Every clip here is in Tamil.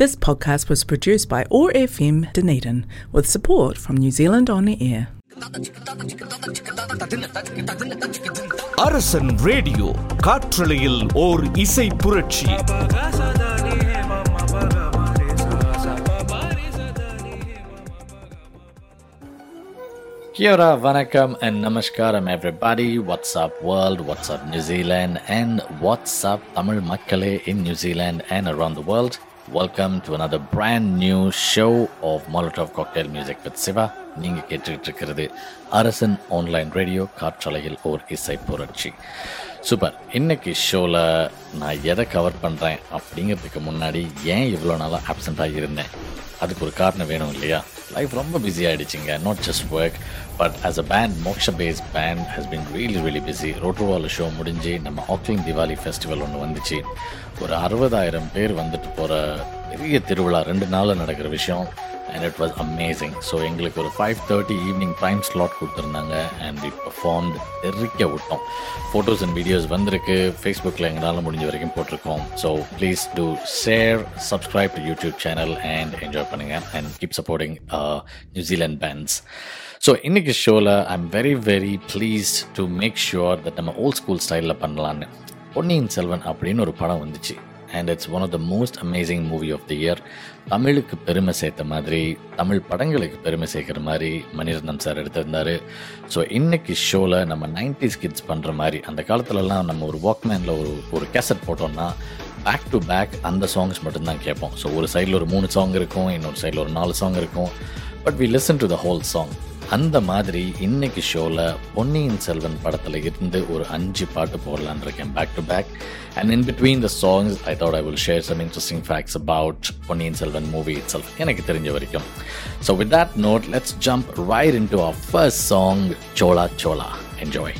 This podcast was produced by OAR FM Dunedin with support from New Zealand On Air. அரசன் ரேடியோ காற்றலையில் ஓர் இசை புரட்சி Kia ora, vanakkam, and namaskaram, everybody. What's up, world? What's up, New Zealand? And what's up, Tamil Makkale in New Zealand and around the world? Welcome to another brand new show of Molotov cocktail music with Shiva நீங்கள் கேட்டுக்கிட்டு இருக்கிறது அரசன் ஆன்லைன் ரேடியோ காற்றலையில் ஓர் இசை புரட்சி. சூப்பர் இன்னைக்கு ஷோவில் நான் எதை கவர் பண்ணுறேன் அப்படிங்கிறதுக்கு முன்னாடி ஏன் இவ்வளோ நாளாக ஆப்சண்ட்டாக இருந்தேன் அதுக்கு ஒரு காரணம் வேணும் இல்லையா? லைஃப் ரொம்ப busy ஆகிடுச்சிங்க not just work but as a band Moksha base band has been really really busy ரோட்ருவால் show முடிஞ்சு நம்ம ஆக்லிங் திவாலி ஃபெஸ்டிவல் ஒன்று வந்துச்சு. ஒரு அறுபதாயிரம் பேர் வந்துட்டு போகிற பெரிய திருவிழா ரெண்டு நாளில் நடக்கிற விஷயம். And it was amazing so எங்களுக்கு ஒரு five thirty evening time slot கொடுத்துருந்தாங்க. அண்ட் வி பர்ஃபார்ம்ட் தெரிக்க விட்டோம். ஃபோட்டோஸ் அண்ட் வீடியோஸ் வந்திருக்கு. ஃபேஸ்புக்கில் எங்களால் முடிஞ்ச வரைக்கும் போட்டிருக்கோம். So please do share subscribe to YouTube channel and enjoy பண்ணுங்கள் and keep supporting New Zealand bands so இன்றைக்கி ஷோவில் I am very very please to make sure that நம்ம ஓல்ட் ஸ்கூல் ஸ்டைலில் பண்ணலான்னு பொன்னியின் செல்வன் அப்படின்னு ஒரு படம் வந்துச்சு. And it's one of the most amazing movie of the year தமிழுக்கு பெருமை சேர்த்த மாதிரி தமிழ் படங்களுக்கு பெருமை சேர்க்குற மாதிரி மணிரத்னம் சார் எடுத்திருந்தார். ஸோ இன்னைக்கு ஷோவில் நம்ம நைன்டிஸ் கிட்ஸ் பண்ணுற மாதிரி அந்த காலத்துலலாம் நம்ம ஒரு வாக்மேனில் ஒரு ஒரு கேசட் போட்டோம்னா பேக் டு பேக் அந்த சாங்ஸ் மட்டும்தான் கேட்போம். ஸோ ஒரு சைடில் ஒரு மூணு சாங் இருக்கும் இன்னொரு சைடில் ஒரு நாலு சாங் இருக்கும். But we listen to the whole song அந்த மாதிரி இன்னைக்கு ஷோவில் பொன்னியின் செல்வன் படத்தில் இருந்து ஒரு அஞ்சு பாட்டு போடலான் இருக்கேன் back to back and in between the songs I thought I will share some interesting facts about Ponniyin Selvan movie itself எனக்கு தெரிஞ்ச வரைக்கும். So with that note let's jump right into our first song Chola Chola enjoy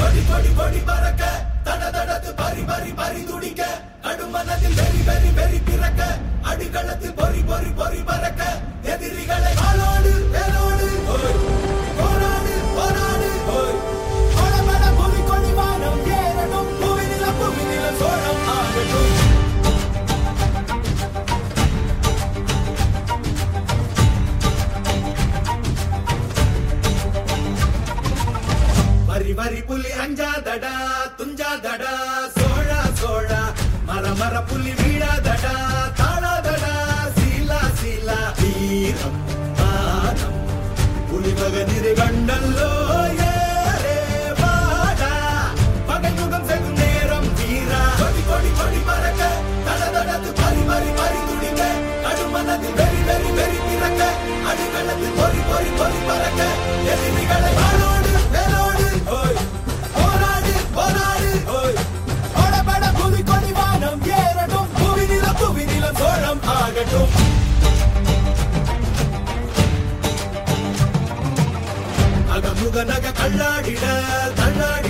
படி படி படி பறக்க தட தடத்து பரி பரி பரி துடிக்க. கடுமனதில் வெறி வெறி வெறி பிறக்க அடிகளத்தில் பொறி பொறி பொறி பறக்க எதிரிகளை ஆளோடு வேலோடு துடிக்க கடுமனதில் வெறி வெறி வெறி பிறக்க அடிகளத்தில் பொறி பொறி பொறி பறக்க எதிரிகளை அகமுக நக கண்ணாடிட கண்ணாடி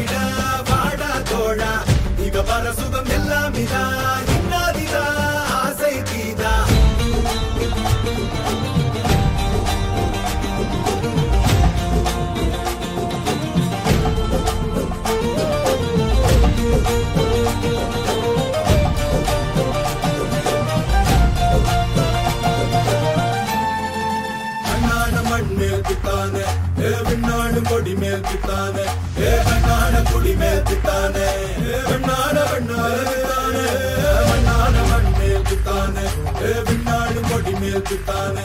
பித்தானே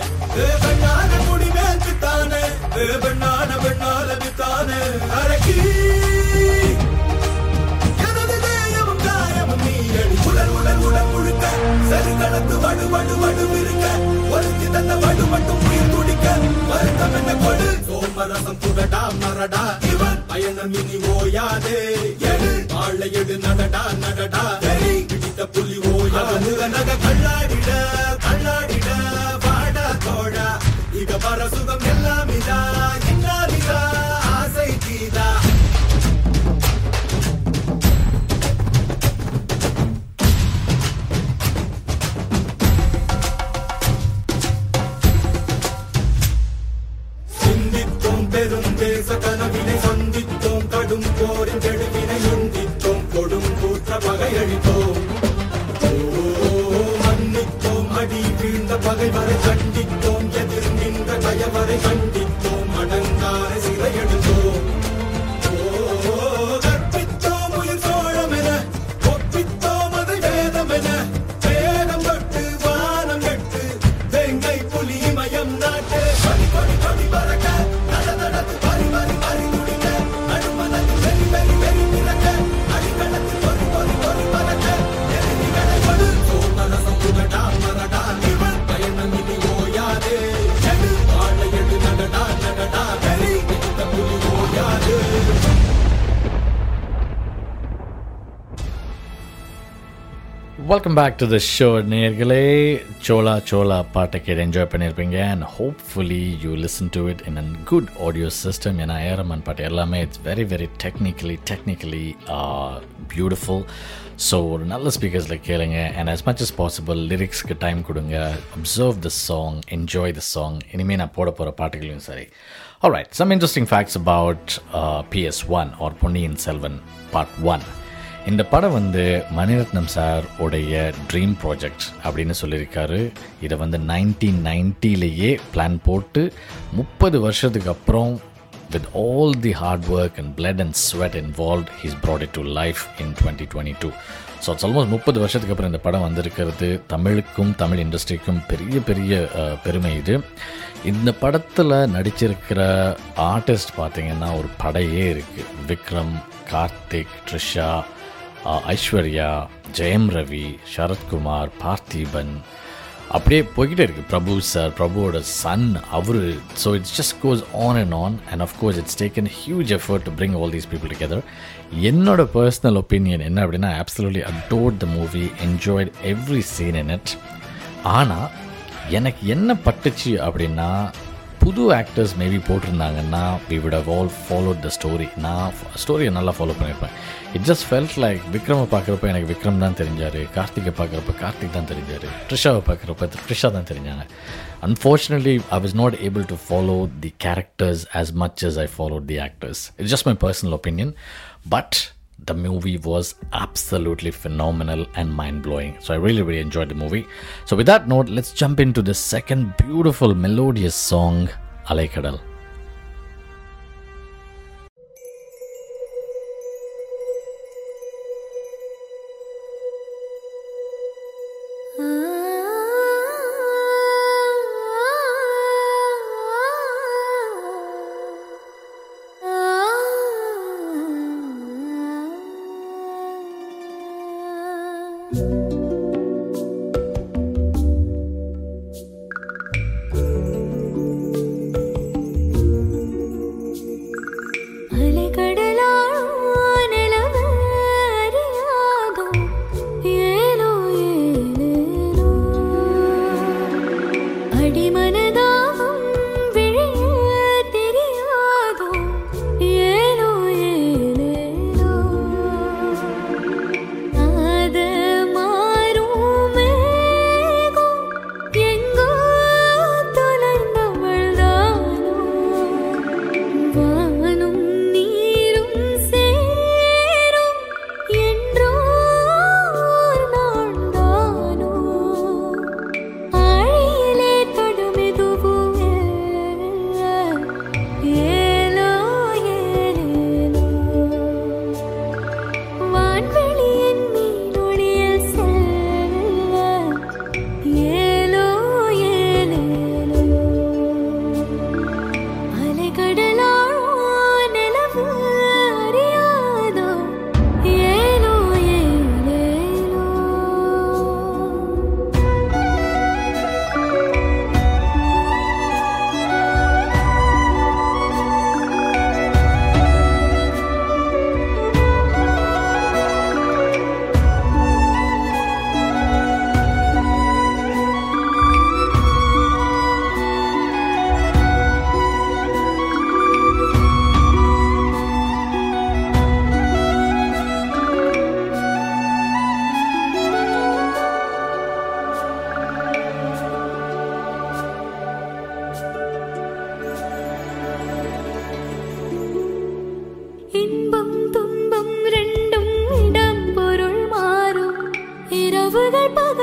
பெண்ணான முடி குடி மேல் பித்தானே ஏ வண்ணான பித்தானே அரக்கி எனது தேயமும் காயமும் நீ அடி உடல் உடல் உடல் முழுக்க. சரி கடந்து வடு வடு வடு இருக்க. ஒருத்தி தந்த வடு மட்டும் உயிர் சோமரசம் புகடா மரடா இவன் பயணம் இனி ஓயாதே. எடு. வாழை எடு நடடா நடடா. பிடித்த புலி ஓயா. முக நக கல்லாடிட கல்லாடிட. வாடா தோழா இக வர சுகம் எல்லாம் இதா பகைவரை கண்டித்தோம் எதிர் நின்ற கயவரை கண்டித்தோம். Welcome back to the show நேர்களே. சோலா சோலா பாட்டை கேட்டு என்ஜாய் பண்ணியிருப்பீங்க. And hopefully you listen to it in an good audio system ஏன்னா ஏரமன் பாட்டு எல்லாமே it's very very technically technically beautiful so ஒரு நல்ல ஸ்பீக்கர்ஸில் கேளுங்க. And as much as possible லிரிக்ஸ்க்கு time கொடுங்க. Observe the song enjoy the song இனிமேல் நான் போட போகிற பாட்டுகளையும் சரி. Alright some interesting facts about PS one or Ponniyin Selvan part one இந்த படம் வந்து மணிரத்னம் சார் உடைய ட்ரீம் ப்ராஜெக்ட் அப்படின்னு சொல்லியிருக்காரு. இதை வந்து நைன்டீன் நைன்ட்டிலேயே பிளான் போட்டு முப்பது வருஷத்துக்கு அப்புறம் with all the hard work and blood and sweat involved he's brought it to life in 2022 so it's almost முப்பது வருஷத்துக்கு அப்புறம் இந்த படம் வந்திருக்கிறது. தமிழுக்கும் தமிழ் இண்டஸ்ட்ரிக்கும் பெரிய பெரிய பெருமை இது. இந்த படத்தில் நடிச்சிருக்கிற ஆர்டிஸ்ட் பார்த்திங்கன்னா ஒரு படையே இருக்குது விக்ரம் கார்த்திக் ட்ரிஷா ஐஸ்வர்யா ஜெயம் ரவி சரத்குமார் பார்த்திபன். அப்படியே போய்கிட்டே இருக்குது பிரபு சார் பிரபுவோட son our. So it's just goes on and on and of course it's taken huge effort to bring all these people together என்னோட பர்சனல் ஒப்பீனியன் என்ன அப்படின்னா absolutely adored the movie enjoyed every scene in it ஆனால் எனக்கு என்ன பட்டுச்சு அப்படின்னா புது actors maybe போட்டிருந்தாங்கன்னா we would have all followed the story நான் ஸ்டோரியை நல்லா ஃபாலோ பண்ணியிருப்பேன் இட் ஜஸ்ட் ஃபெல்ட் லைக் விக்ரமை பார்க்குறப்ப எனக்கு விக்ரம் தான் தெரிஞ்சார் கார்த்திகை பார்க்குறப்ப கார்த்திக் தான் தெரிஞ்சார் ட்ரிஷாவை பார்க்குறப்ப ட்ரிஷா தான் தெரிஞ்சாங்க unfortunately I was not able to follow the characters as much as I followed the actors it's just my personal opinion but the movie was absolutely phenomenal and mind blowing. So I really, really enjoyed the movie. So, with that note, let's jump into the second beautiful melodious song, Alaikadal. 今ねだ மாறும் இரவுகள்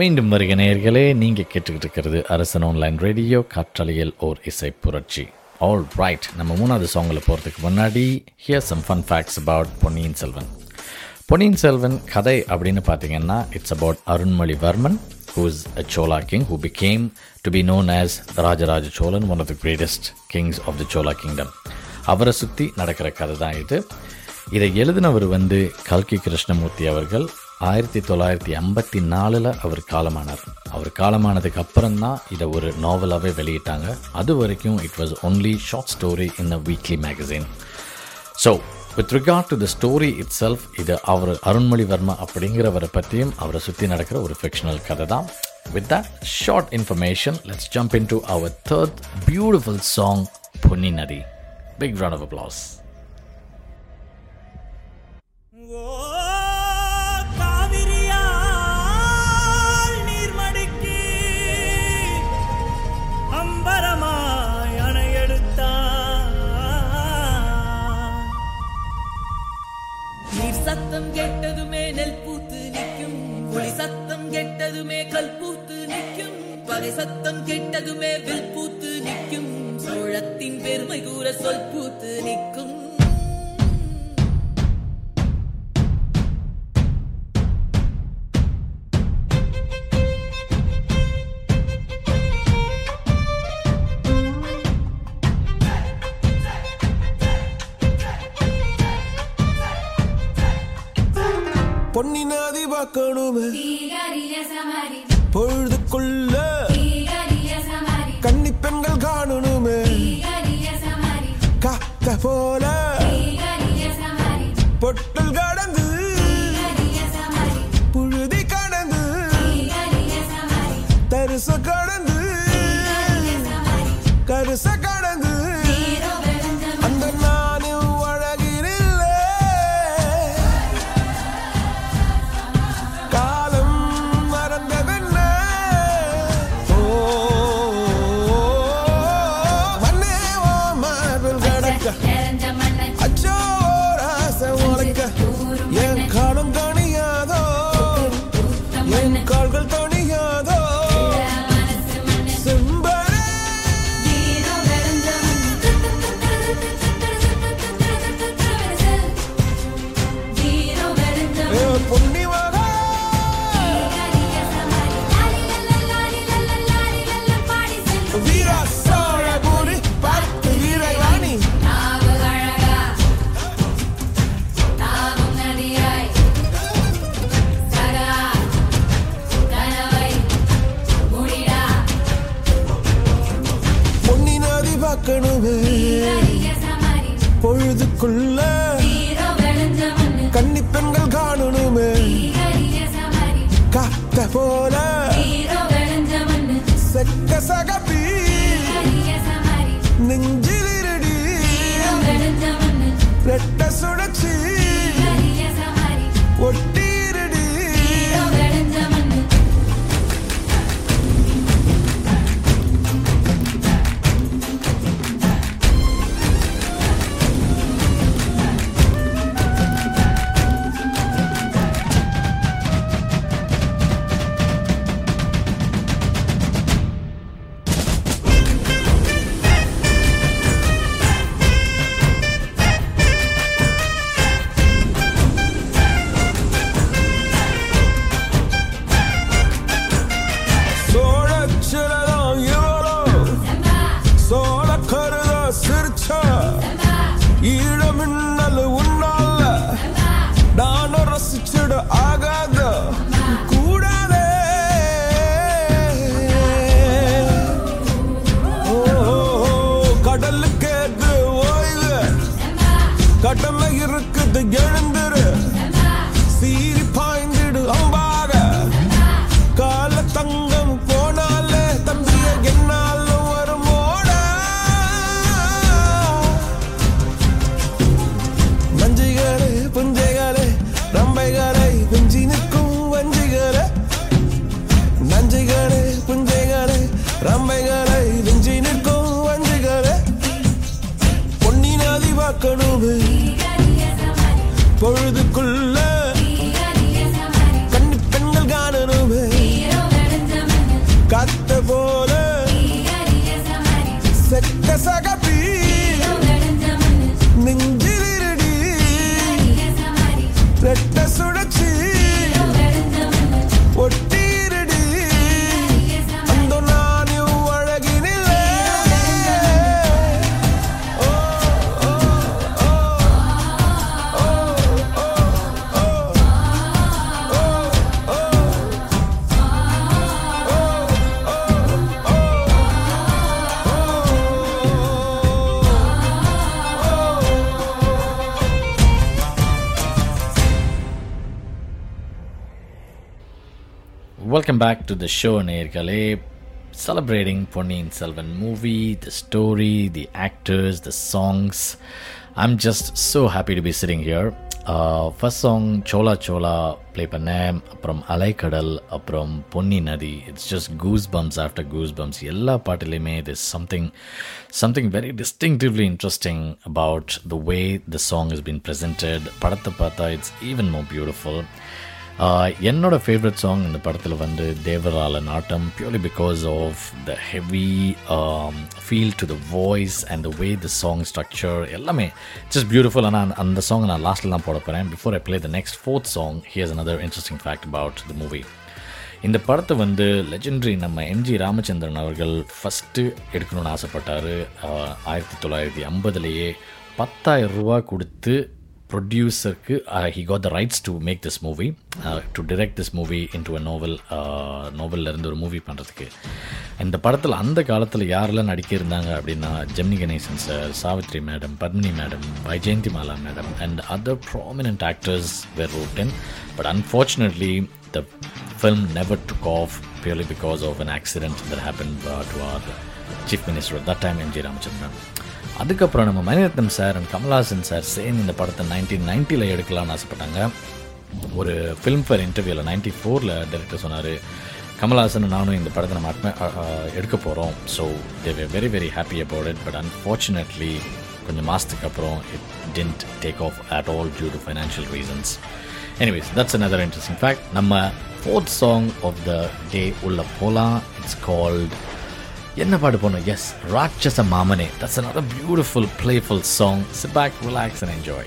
மீண்டும் வருக நேயர்களே நீங்கள் கேட்டுக்கிட்டு இருக்கிறது அரசன் ஆன்லைன் ரேடியோ காற்றலையில் ஓர் இசை புரட்சி. ஆல் ரைட் நம்ம மூணாவது சாங்கில் போகிறதுக்கு முன்னாடி here some fun facts about Ponniyin Selvan. Ponniyin Selvan கதை அப்படின்னு பார்த்தீங்கன்னா it's about Arunmozhivarman who is a Chola king who became to be known as Rajaraja Cholan one of the greatest kings of the Chola kingdom அவரை சுற்றி நடக்கிற கதை தான் இது. இதை எழுதினவர் வந்து கல்கி கிருஷ்ணமூர்த்தி அவர்கள். ஆயிரத்தி தொள்ளாயிரத்தி ஐம்பத்தி நாலில் அவர் காலமானார். அவர் காலமானதுக்கு அப்புறம் தான் இதை ஒரு நாவலாகவே வெளியிட்டாங்க. அது வரைக்கும் it was only short story in a weekly magazine so with regard to the story itself இது அவர் அருண்மொழிவர்மா அப்படிங்கிறவரை பற்றியும் அவரை சுற்றி நடக்கிற ஒரு ஃபிக்ஷனல் கதை தான் with that short information let's jump into our third beautiful song Ponni Nadhi big run of applause சத்தம் கேட்டதுமே வில் பூத்து நிற்கும். சோழத்தின் பெருமை கூற சொல் பூத்து நிற்கும். பொன்னி நதி பார்க்கணுமே. பொழுதுக்குள்ள காத்த போல பொழுதுக்குள்ள கன்னி பெண்கள் காணணுமே. காத்த போல செக்க சகப்பி நெஞ்சிலிருடி ரெட்ட சுழற்சி Welcome back to the show, Nergale. Celebrating Ponniyin Selvan movie, the story, the actors, the songs. I'm just so happy to be sitting here. Uh, first song Chola Chola play பண்ணேன் அப்புறம் அலைக்கடல் அப்புறம் Ponni Nadhi it's just goose bumps after goose bumps எல்லா பாட்டிலையுமே இது something something very distinctively interesting about the way the song is been presented படத்தை பார்த்தா it's even more beautiful ah என்னோட ஃபேவரட் சாங் இந்த படத்தில் வந்து தேவரால நாட்டம் purely because of the heavy feel to the voice and the way the song structure எல்லாமே ஜஸ்ட் பியூட்டிஃபுல் ஆனால் அந்த சாங் நான் லாஸ்ட்டில் தான் போட போகிறேன் before I play the next fourth song here's another interesting fact about the movie இந்த படத்தை வந்து லெஜெண்டரி நம்ம எம்ஜி ராமச்சந்திரன் அவர்கள் ஃபஸ்ட்டு எடுக்கணும்னு ஆசைப்பட்டார். ஆயிரத்தி தொள்ளாயிரத்தி ஐம்பதுலேயே பத்தாயிரம் ரூபா கொடுத்து ப்ரொடியூசருக்கு he got the rights to make this movie to direct this movie into a novel நோவல்லேருந்து இருந்து ஒரு மூவி பண்ணுறதுக்கு இந்த படத்தில் அந்த காலத்தில் யாரெல்லாம் நடிக்க இருந்தாங்க அப்படின்னா Gemini Ganesan sir Savitri madam Padmini madam Vyjayanthi Mala madam and other prominent actors were roped in but unfortunately the film never took off purely because of an accident that happen to our chief minister that time that G Ramachandran அதுக்கப்புறம் நம்ம Mani Ratnam sir and Kamal Haasan sir சேர்ந்து இந்த படத்தை நைன்டீன் நைன்ட்டியில் எடுக்கலாம்னு ஆசைப்பட்டாங்க. ஒரு ஃபிலிம்ஃபேர் இன்டர்வியூவில் நைன்டி ஃபோரில் டைரக்டர் சொன்னார் கமல்ஹாசன் நானும் இந்த படத்தை நம்ம அட்மே எடுக்க போகிறோம் so they've very very happy about it but unfortunately கொஞ்சம் மாதத்துக்கு அப்புறம் it didn't take off at all due to financial reasons anyways that's another interesting fact நம்ம fourth song of the day உள்ள போலாம். இட்ஸ் கால்ட் என்ன பாட்டு போனோம் yes Ratchasa Maamane that's another beautiful playful song sit back relax and enjoy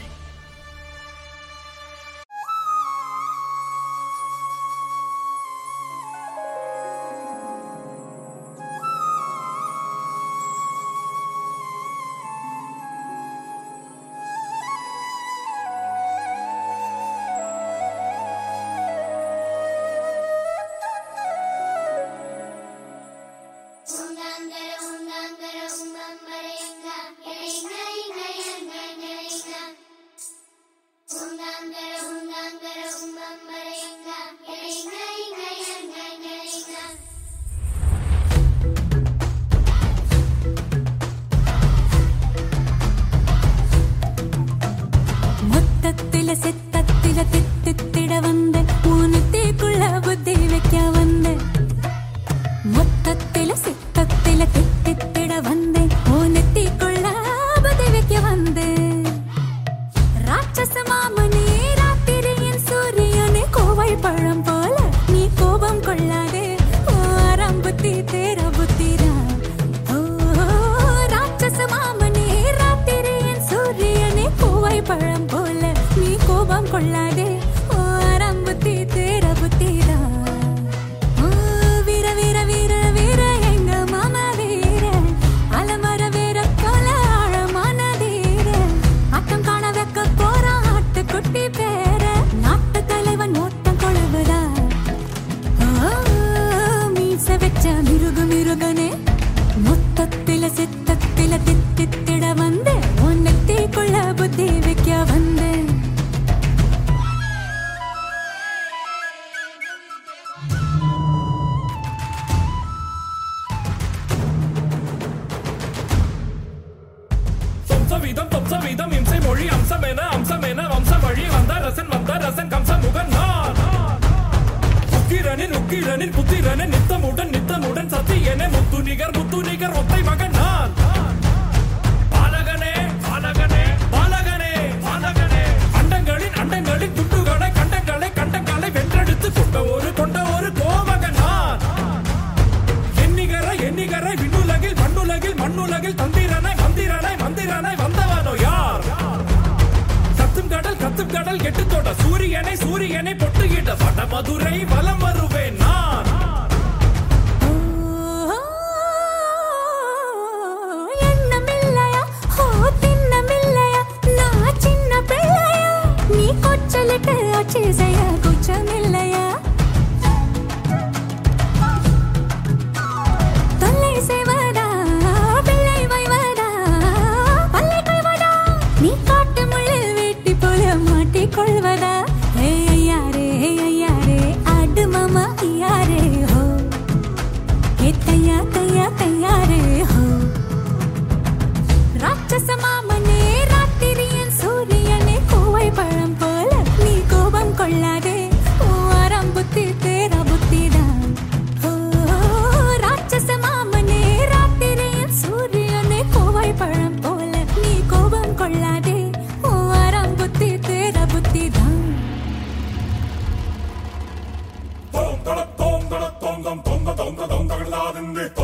Don't don't don't dong dong dong dong dong dong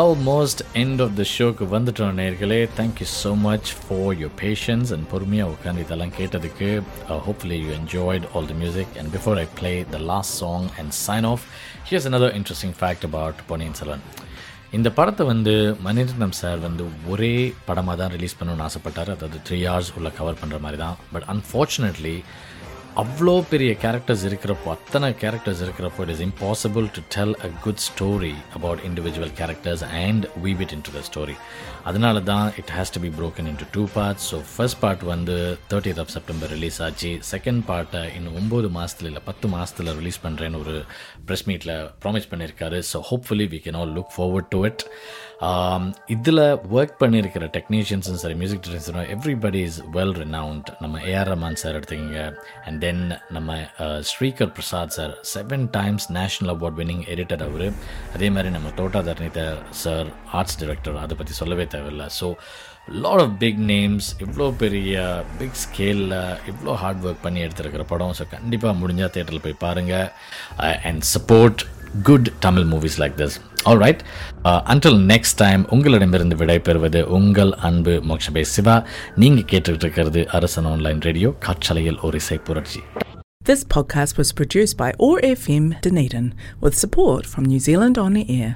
almost end of the ஷோக்கு வந்துட்டோம் நேர்களே. Thank you so much for your patience and பொறுமையாக உட்காந்து இதெல்லாம் கேட்டதுக்கு hopefully you enjoyed all the music and before I play the last song and sign off here's another interesting fact about Ponniyin Selvan இந்த படத்தை வந்து மணிரத்னம் சார் வந்து ஒரே படமாக தான் ரிலீஸ் பண்ணணும்னு ஆசைப்பட்டார். அதாவது த்ரீ ஹவர்ஸ் உள்ள கவர் பண்ணுற மாதிரி தான். பட் அன்ஃபார்ச்சுனேட்லி அவ்வளோ பெரிய கேரக்டர்ஸ் இருக்கிறப்போ அத்தனை கேரக்டர்ஸ் இருக்கிறப்போ it is impossible to tell a good story about individual characters and weave it into the story அதனால தான் it has to be broken into two parts so first part வந்து தேர்ட்டித் ஆஃப் செப்டம்பர் ரிலீஸ் ஆச்சு. செகண்ட் பார்ட்டை இன்னும் ஒம்பது மாதத்துல இல்லை பத்து மாதத்தில் ரிலீஸ் பண்ணுறேன்னு ஒரு ப்ரெஸ் மீட்டில் ப்ராமிஸ் பண்ணியிருக்காரு so hopefully we can all look forward to it இதில் ஒர்க் பண்ணியிருக்கிற டெக்னீஷியன்ஸும் சரி மியூசிக் டேரக்டர்ஸும் எவ்ரிபடி இஸ் வெல் renowned. நம்ம ஏஆர் ரமான் சார் எடுத்துக்கிங்க. அண்ட் தென் நம்ம Srikar Prasad sir seven times national award winning editor அவர். அதே மாதிரி நம்ம தோட்டா தர்ணிதர் சார் ஆர்ட்ஸ் டைரக்டர் அதை பற்றி சொல்லவே தேவையில்லை. So lot of big names இவ்வளோ பெரிய பிக் ஸ்கேலில் இவ்வளோ ஹார்ட் ஒர்க் பண்ணி எடுத்திருக்கிற படம். ஸோ கண்டிப்பாக முடிஞ்சால் தேட்டரில் போய் பாருங்கள் and support good Tamil movies like this all right until next time உங்களிடமிருந்து விடைபெறுவது உங்கள் அன்பு மோக்ஷபே சிவா. நீங்கள் கேட்டுக்கிட்டு இருக்கிறது அரசன் ஆன்லைன் ரேடியோ காற்றலையில் ஒரு இசை புரட்சி. This podcast was produced by ORFM Dunedin with support from New Zealand On the Air.